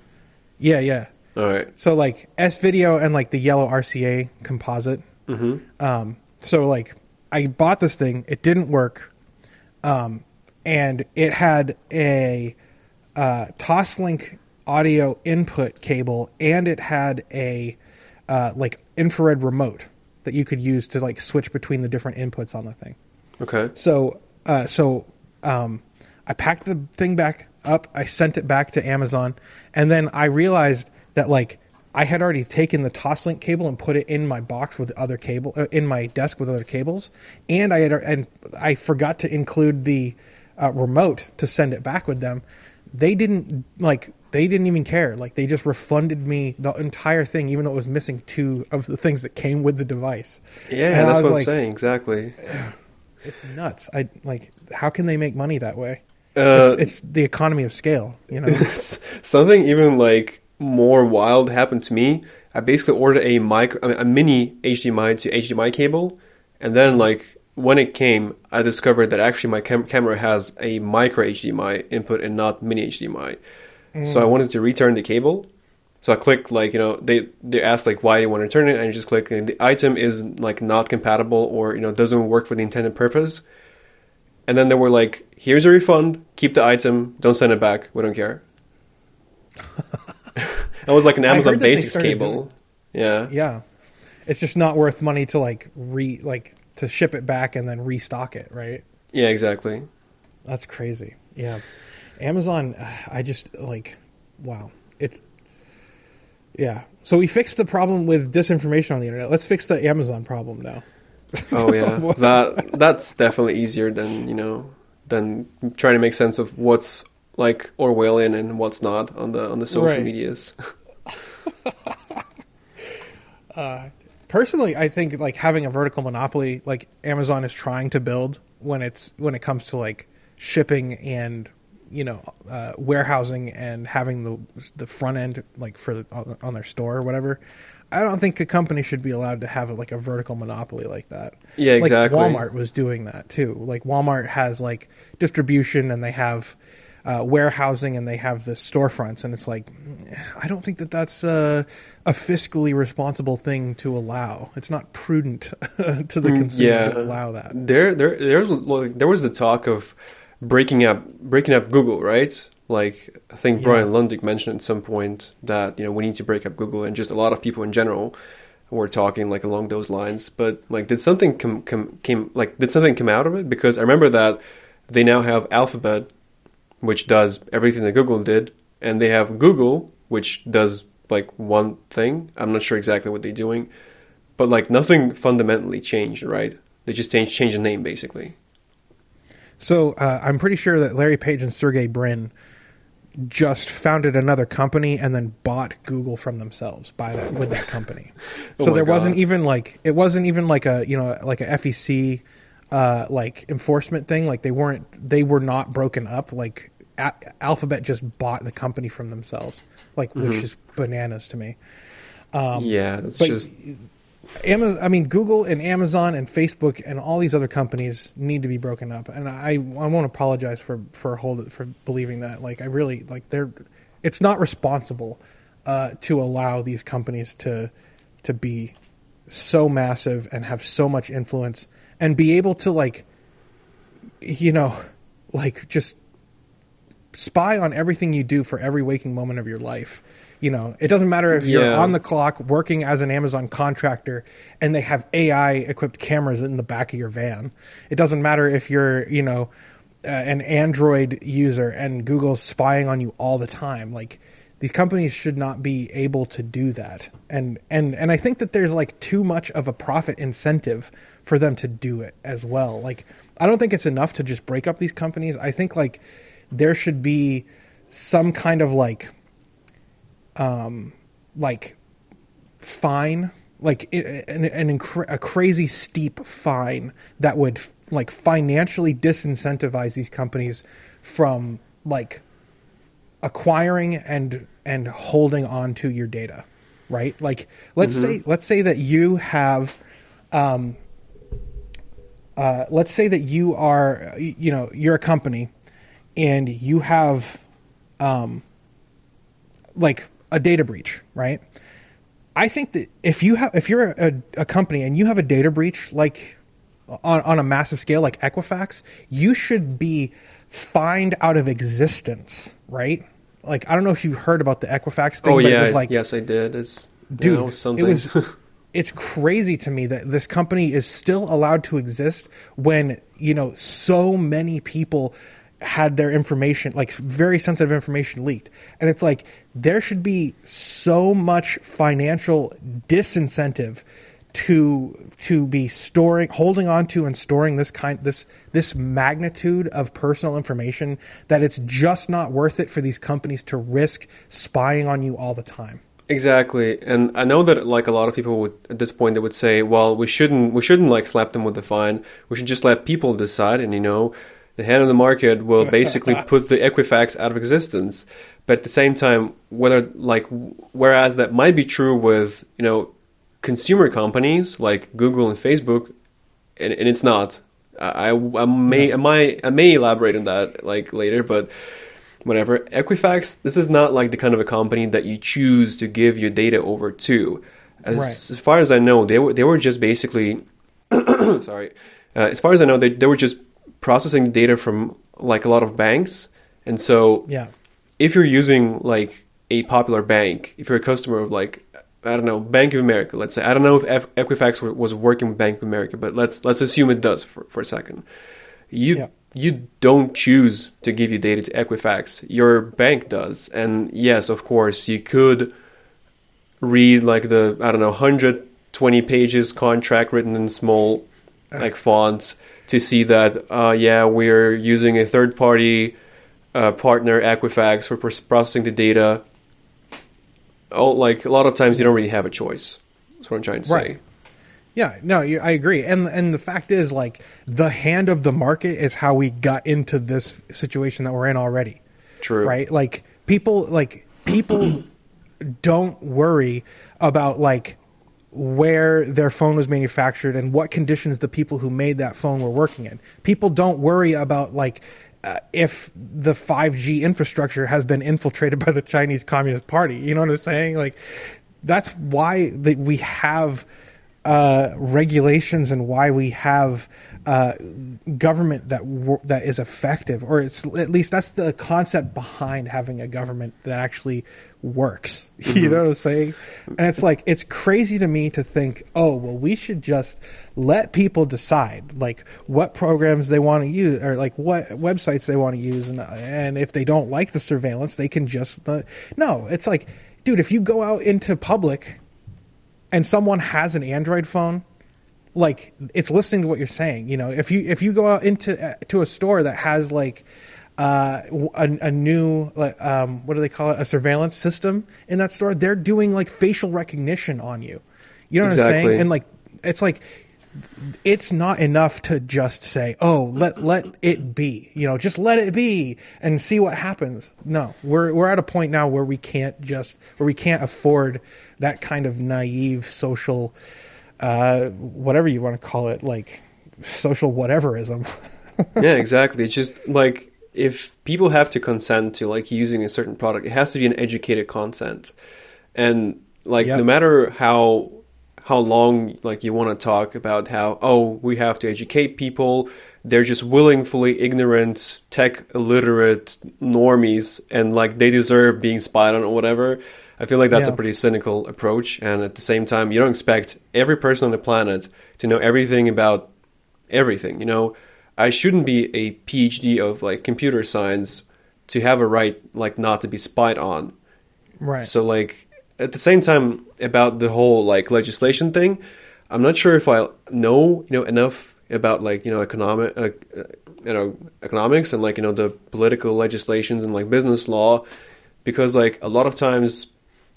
yeah yeah All right. so like s video and like the yellow rca composite Mm-hmm. um so like i bought this thing it didn't work um and it had a uh toslink audio input cable and it had a uh like infrared remote that you could use to like switch between the different inputs on the thing Okay. So, uh, so um, I packed the thing back up. I sent it back to Amazon, and then I realized that like I had already taken the Toslink cable and put it in my box with other cable uh, in my desk with other cables, and I had and I forgot to include the uh, remote to send it back with them. They didn't like they didn't even care. Like they just refunded me the entire thing, even though it was missing two of the things that came with the device. Yeah, And that's what I'm saying. Exactly. [SIGHS] It's nuts. I like how can they make money that way? Uh, it's, it's the economy of scale, you know. [LAUGHS] something even like more wild happened to me. I basically ordered a micro, I mean, a mini HDMI to HDMI cable, and then like when it came, I discovered that actually my cam- camera has a micro HDMI input and not mini HDMI. So I wanted to return the cable. So I clicked like you know they they asked like why do you want to return it, and I just click the item is like not compatible or you know doesn't work for the intended purpose. And then they were like, "Here's a refund. Keep the item. Don't send it back. We don't care." [LAUGHS] that was like an Amazon Basics cable. doing- Yeah. Yeah, it's just not worth money to like re like to ship it back and then restock it, right? Yeah, exactly. That's crazy. Yeah. Amazon, [SIGHS] I just like, wow. It's, yeah. So we fixed the problem with disinformation on the internet. Let's fix the Amazon problem now. [LAUGHS] Oh yeah, [LAUGHS] that that's definitely easier than you know than trying to make sense of what's like Orwellian and what's not on the on the social Right. medias. [LAUGHS] Personally, I think like having a vertical monopoly like Amazon is trying to build when it's when it comes to like shipping and you know uh, warehousing and having the the front end like for the, on their store or whatever. I don't think a company should be allowed to have like a vertical monopoly like that. Yeah, Like, exactly. Walmart was doing that too. Like Walmart has like distribution and they have uh, warehousing and they have the storefronts, and it's like I don't think that that's uh, a fiscally responsible thing to allow. It's not prudent [LAUGHS] to the consumer yeah. to allow that. There, there, there was like, there was the talk of breaking up breaking up Google, right? Like I think Brian Lunduke mentioned at some point that you know we need to break up Google, and just a lot of people in general were talking like along those lines. But like, did something come, come came like did something come out of it? Because I remember that they now have Alphabet, which does everything that Google did, and they have Google, which does like one thing. I'm not sure exactly what they're doing, but like nothing fundamentally changed, right? They just changed changed the name basically. So uh, I'm pretty sure that Larry Page and Sergey Brin just founded another company and then bought Google from themselves by that with that company. [LAUGHS] Oh so there wasn't even like it wasn't even like a you know like a FEC uh, like enforcement thing. Like they weren't they were not broken up. Like a- Alphabet just bought the company from themselves. Like which is bananas to me. yeah, it's but- just Amazon, I mean, Google and Amazon and Facebook and all these other companies need to be broken up. And I, I won't apologize for for hold for believing that. Like, I really like they're. It's not responsible uh, to allow these companies to to be so massive and have so much influence and be able to like, you know, like just spy on everything you do for every waking moment of your life. You know, it doesn't matter if you're Yeah. on the clock working as an Amazon contractor and they have AI equipped cameras in the back of your van. It doesn't matter if you're, you know, uh, an Android user and Google's spying on you all the time. Like these companies should not be able to do that. And and and I think that there's like too much of a profit incentive for them to do it as well. Like I don't think it's enough to just break up these companies. I think like there should be some kind of like um like fine like an, an incre- a crazy steep fine that would like financially disincentivize these companies from like acquiring and and holding on to your data right? Like let's say let's say that you have um uh let's say that you are you know you're a company and you have um like a data breach right I think that if you have if you're a, a company and you have a data breach like on on a massive scale like Equifax, you should be fined out of existence, right? Like I don't know if you heard about the Equifax thing, oh but yeah, it was like yes I did. It's dude, yeah, it was something. it was [LAUGHS] it's crazy to me that this company is still allowed to exist when, you know, so many people had their information like very sensitive information leaked. And it's like there should be so much financial disincentive to to be storing holding on to and storing this kind this this magnitude of personal information that it's just not worth it for these companies to risk spying on you all the time. Exactly, and I know that like a lot of people would at this point they would say, well, we shouldn't we shouldn't like slap them with the fine. We should just let people decide, and you know, the hand of the market will basically [LAUGHS] put the Equifax out of existence. But at the same time, whether like whereas that might be true with you know consumer companies like Google and Facebook, and, and it's not. I, I may I might I may elaborate on that like later, but whatever. Equifax, this is not like the kind of a company that you choose to give your data over to. As, Right. as far as I know, they were they were just basically [COUGHS] sorry. Uh, as far as I know, they they were just processing data from like a lot of banks, and so Yeah. if you're using like a popular bank, if you're a customer of like I don't know Bank of America, let's say I don't know if Equifax wa- was working with Bank of America, but let's let's assume it does for, for a second. You Yeah. you don't choose to give your data to Equifax, your bank does, and yes, of course, you could read like the I don't know 120 pages contract written in small like [SIGHS] fonts to see that uh, yeah we're using a third party uh, partner Equifax for processing the data. Oh, like a lot of times you don't really have a choice. That's what I'm trying to say. Right. Yeah, no, you, I agree, and and the fact is, like, the hand of the market is how we got into this situation that we're in already, True. right? Like, people, like, people don't worry about like where their phone was manufactured and what conditions the people who made that phone were working in. People don't worry about like uh, if the 5G infrastructure has been infiltrated by the Chinese Communist Party. You know what I'm saying? Like that's why we have uh, regulations and why we have uh, government that wor- that is effective, or it's at least that's the concept behind having a government that actually works. [LAUGHS] You know what I'm saying? And it's like it's crazy to me to think, oh well, we should just let people decide like what programs they want to use or like what websites they want to use, and and if they don't like the surveillance, they can just uh, no. It's like, dude, if you go out into public and someone has an Android phone, like it's listening to what you're saying. You know, if you if you go out into uh, to a store that has like uh, a, a new like um, what do they call it a surveillance system in that store, they're doing like facial recognition on you. You know what I'm saying? And like it's like it's not enough to just say, "Oh, let let it be." You know, just let it be and see what happens. No, we're we're at a point now where we can't just where we can't afford that kind of naive social, uh, whatever you want to call it, like social whateverism. [LAUGHS] yeah, exactly. It's just like if people have to consent to like using a certain product, it has to be an educated consent. And like Yep. no matter how how long like you want to talk about how oh we have to educate people, they're just willingly ignorant, tech illiterate normies, and like they deserve being spied on or whatever. I feel like that's Yeah. a pretty cynical approach, and at the same time, you don't expect every person on the planet to know everything about everything. You know, I shouldn't be a PhD of like computer science to have a right like not to be spied on. right. So like at the same time about the whole like legislation thing, I'm not sure if I know you know enough about like you know economic uh, uh, you know economics and like you know the political legislations and like business law because like a lot of times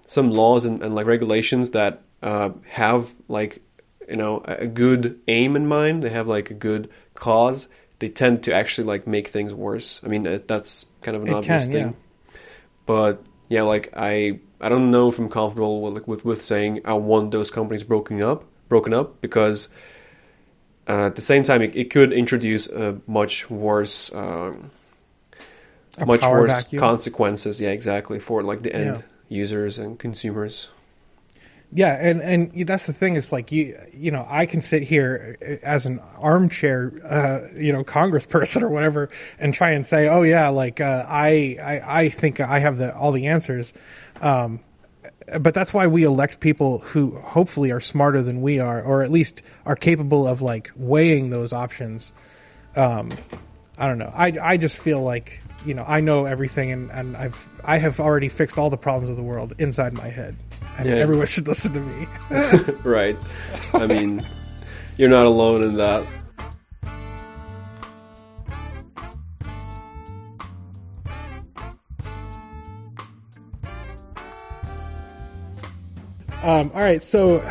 some laws and, and like regulations that uh, have like you know a a good aim in mind they have like a good cause they tend to actually like make things worse i mean that's kind of an It obvious can, thing yeah. but yeah like i i don't know if i'm comfortable with with, with saying i want those companies broken up broken up because uh, at the same time it, it could introduce a much worse um, A much worse vacuum. consequences yeah exactly for like the end Yeah. users and consumers Yeah, and and that's the thing. Is like you you know I can sit here as an armchair uh, you know Congressperson or whatever and try and say, oh yeah, like uh, I, I I think I have the all the answers. Um, but that's why we elect people who hopefully are smarter than we are, or at least are capable of like weighing those options. Um, I don't know. I I just feel like you know I know everything, and, and I've I have already fixed all the problems of the world inside my head, and Yeah. everyone should listen to me. [LAUGHS] right i mean you're not alone in that Um, all right, so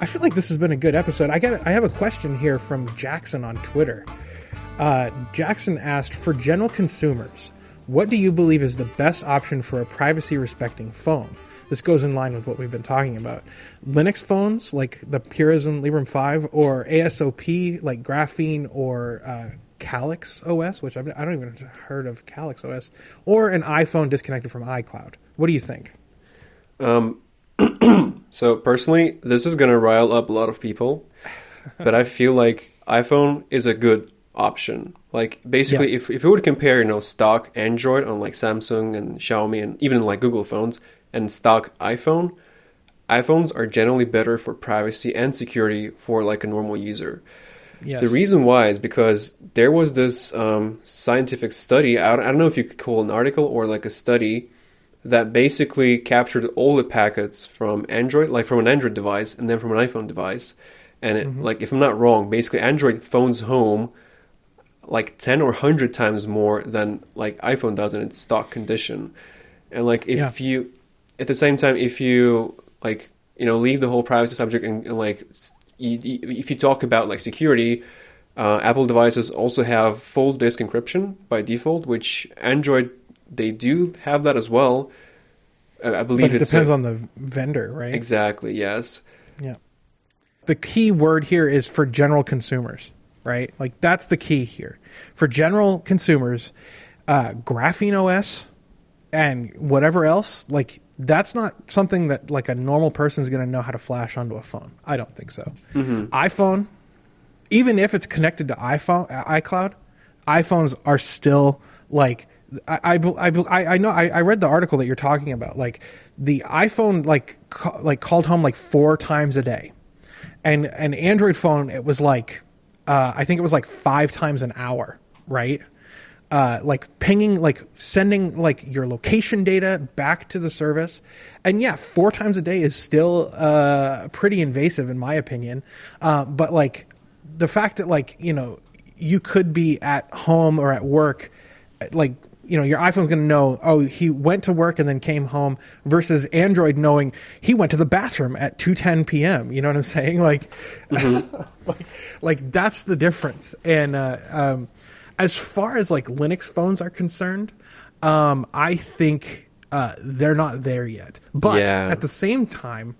I feel like this has been a good episode. I got I have a question here from Jackson on Twitter. Uh, Jackson asked for general consumers, what do you believe is the best option for a privacy respecting phone? This goes in line with what we've been talking about. Linux phones like the Purism Librem 5 or AOSP like Graphene or uh, Calyx OS, which I've, I don't even heard of Calyx OS, or an iPhone disconnected from iCloud. What do you think? Um, [CLEARS THROAT] so personally, this is gonna rile up a lot of people, but I feel like iPhone is a good option. Like basically, Yeah. if if you would compare, you know, stock Android on like Samsung and Xiaomi and even like Google phones and stock iPhone, iPhones are generally better for privacy and security for like a normal user. Yes. The reason why is because there was this um, scientific study. I don't, I don't know if you could call an article or like a study that basically captured all the packets from Android, like from an Android device, and then from an iPhone device. And it, like, if I'm not wrong, basically Android phones home like ten or hundred times more than like iPhone does in its stock condition. And like, if Yeah. you, at the same time, if you like, you know, leave the whole privacy subject and, and like, you, you- if you talk about like security, uh, Apple devices also have full disk encryption by default, which Android they do have that as well. I, I believe but it depends a- on the vendor, right? exactly yes. Yeah. The key word here is for general consumers, right? Like that's the key here. For general consumers, uh, Graphene OS and whatever else, like that's not something that like a normal person is going to know how to flash onto a phone. I don't think so. iPhone, even if it's connected to iPhone, uh, iCloud, iPhones are still like I I I, I know I, I read the article that you're talking about. Like the iPhone like ca- like called home like four times a day, and an Android phone it was like uh, I think it was like five times an hour, right? uh, like pinging, like sending like your location data back to the service. And yeah, four times a day is still uh, pretty invasive in my opinion. Uh, but like the fact that like you know you could be at home or at work, like you know your iPhone's going to know oh he went to work and then came home versus Android knowing he went to the bathroom at 2:10 p.m. You know what I'm saying? [LAUGHS] Like, [LAUGHS] like, like that's the difference. And uh, um, as far as like Linux phones are concerned, um, I think uh, they're not there yet. But Yeah. at the same time,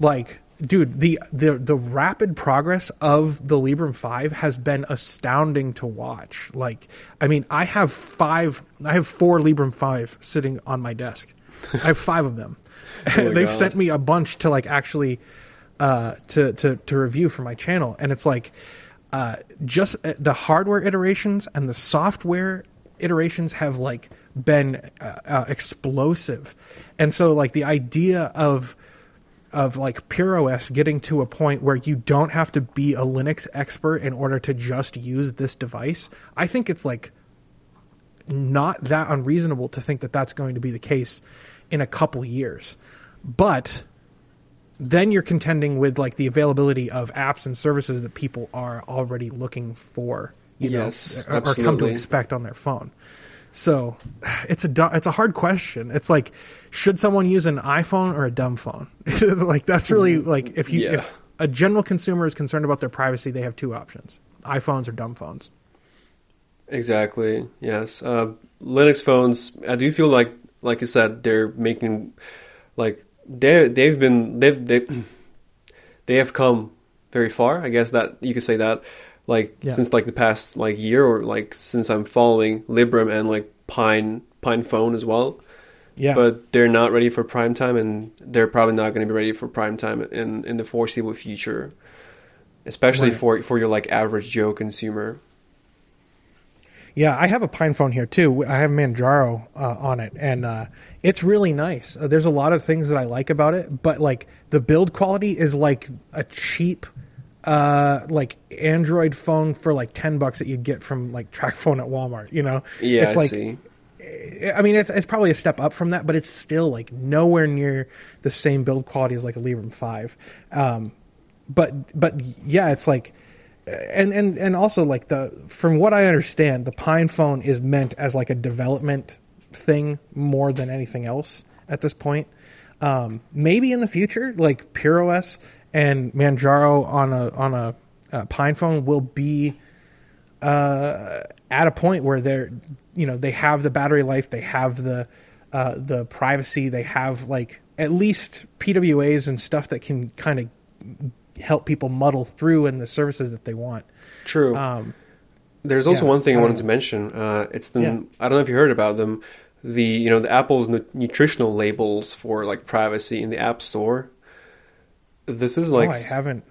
like, dude, the the the rapid progress of the Librem Five has been astounding to watch. Like, I mean, I have five, I have four Librem Five sitting on my desk. [LAUGHS] I have five of them. my [LAUGHS] They've God. sent me a bunch to like actually uh, to to to review for my channel, and it's like uh, just uh, the hardware iterations and the software iterations have like been uh, uh, explosive, and so like the idea of of like Pure OS getting to a point where you don't have to be a Linux expert in order to just use this device, I think it's like not that unreasonable to think that that's going to be the case in a couple years. But then you're contending with like the availability of apps and services that people are already looking for, you Yes, know, or, or come to expect on their phone. So it's a it's a hard question. It's like should someone use an iPhone or a dumb phone? [LAUGHS] like that's really like if you Yeah. if a general consumer is concerned about their privacy, they have two options: iPhones or dumb phones. Exactly. Yes. Uh, Linux phones. I do feel like, like you said, they're making, like they they've been they've they [CLEARS THROAT] they have come very far. I guess that you could say that, like Yeah. since like the past like year or like since I'm following Librem and like Pine Pine Phone as well. Yeah, But they're not ready for prime time, and they're probably not going to be ready for prime time in in the foreseeable future, especially Right. for for your like average Joe consumer. Yeah, I have a Pine phone here too. I have Manjaro uh, on it, and uh, it's really nice. Uh, there's a lot of things that I like about it, but like the build quality is like a cheap, uh, like Android phone for like ten bucks that you'd get from like Track [LAUGHS] Phone at Walmart. You know, Yeah, it's I like see. I mean, it's it's probably a step up from that, but it's still like nowhere near the same build quality as like a Librem Five. Um, but but yeah, it's like, and and and also like the from what I understand, the Pine phone is meant as like a development thing more than anything else at this point. Um, maybe in the future, like Pure OS and Manjaro on a on a, uh Pine phone will be uh, at a point where they're you know they have the battery life, they have the uh, the privacy, they have like at least PWAs and stuff that can kind of help people muddle through in the services that they want. True. Um, There's also yeah, one thing I I wanted to mention. Uh, it's the Yeah. I don't know if you heard about them. The you know the Apple's nu- nutritional labels for like privacy in the App Store. This is like oh, I haven't.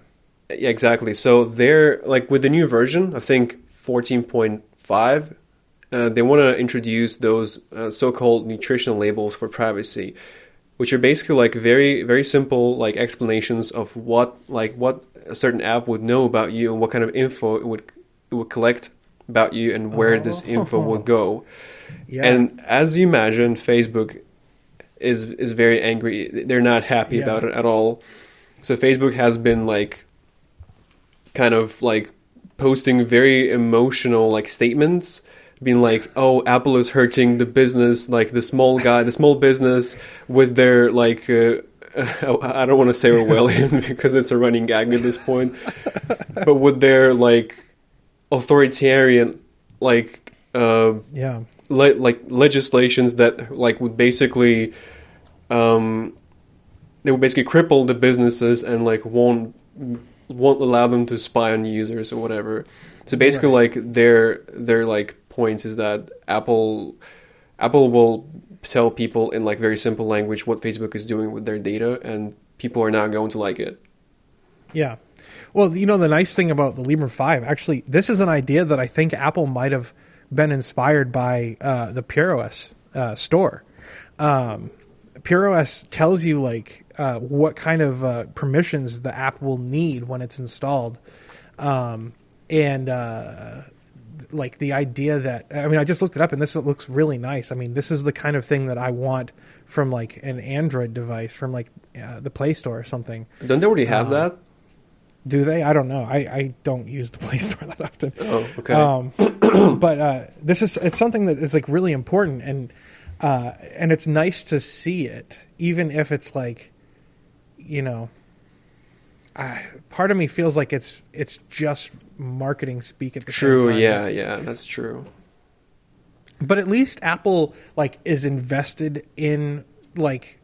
Yeah, exactly. So they're like with the new version, I think 14.5, uh, they want to introduce those uh, so-called nutritional labels for privacy, which are basically like very very simple like explanations of what like what a certain app would know about you and what kind of info it would it would collect about you and where this info would go. Yeah. And as you imagine, Facebook is is very angry. They're not happy Yeah. about it at all. So Facebook has been like kind of like posting very emotional like statements being like oh apple is hurting the business like the small guy the small business with their like uh, [LAUGHS] i don't want to say orwellian [LAUGHS] because it's a running gag at this point [LAUGHS] but with their like authoritarian like uh yeah. le- like legislations that like would basically um they would basically cripple the businesses and like won't won't allow them to spy on users or whatever. So basically like their their like point is that Apple Apple will tell people in like very simple language what Facebook is doing with their data and people are not going to like it. Yeah. Well, you know, the nice thing about the Librem 5, actually, this is an idea that I think Apple might have been inspired by uh, the PureOS uh, store. Um, PureOS tells you, like, uh, what kind of uh, permissions the app will need when it's installed. Um, and, uh, like, the idea that, I mean, I just looked it up and this looks really nice. I mean, this is the kind of thing that I want from, like, an Android device, from, like, uh, the Play Store or something. Don't they already have that? Do they? I don't know. I, I don't use the [LAUGHS] Play Store that often. Oh, okay. Um, [CLEARS THROAT] but uh, this is it's something that is like really important, and uh, and it's nice to see it, even if it's like, you know, I, part of me feels like it's it's just marketing speak at the true, same time. yeah, yeah, that's true. But at least Apple like is invested in like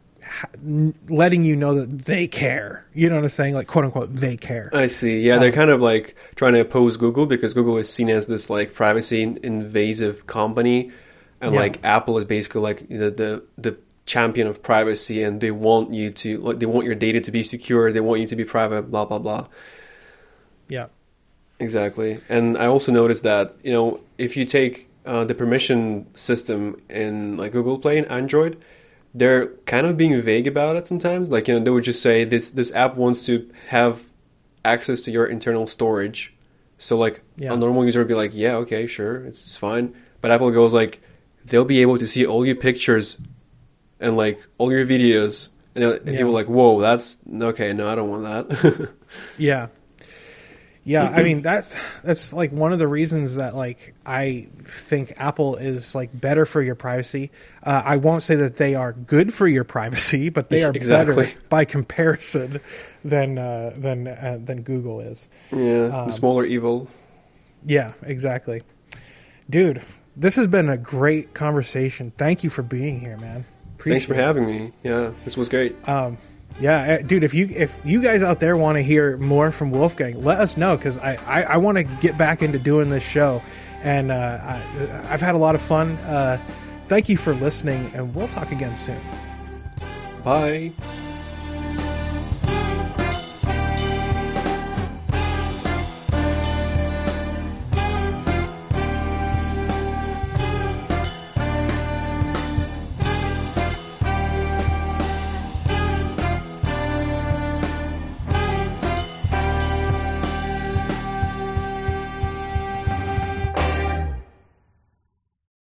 letting you know that they care. You know what I'm saying? Like quote unquote, they care. I see. Yeah, they're um, kind of like trying to oppose Google because Google is seen as this like privacy invasive company, and Yeah. like Apple is basically like the the the champion of privacy, and they want you to like they want your data to be secure, they want you to be private, blah blah blah. Yeah. Exactly. And I also noticed that you know if you take uh, the permission system in like Google Play and Android, they're kind of being vague about it sometimes. Like you know they would just say this this app wants to have access to your internal storage. So like Yeah. a normal user would be like, yeah, okay, sure, it's, it's fine. But Apple goes like, they'll be able to see all your pictures and like all your videos. And, and Yeah. people are like, whoa, that's okay. No, I don't want that. [LAUGHS] Yeah. Yeah, I mean that's that's like one of the reasons that like I think Apple is like better for your privacy. Uh, I won't say that they are good for your privacy, but they [LAUGHS] are Exactly. better by comparison than uh, than uh, than Google is. yeah, Um, smaller evil. Yeah, exactly. Dude, this has been a great conversation. Thank you for being here, man. Thanks for it. having me. Yeah, this was great. Um, yeah, uh, dude. If you if you guys out there want to hear more from Wolfgang, let us know because I I, I want to get back into doing this show, and uh, I, I've had a lot of fun. Uh, thank you for listening, and we'll talk again soon. Bye.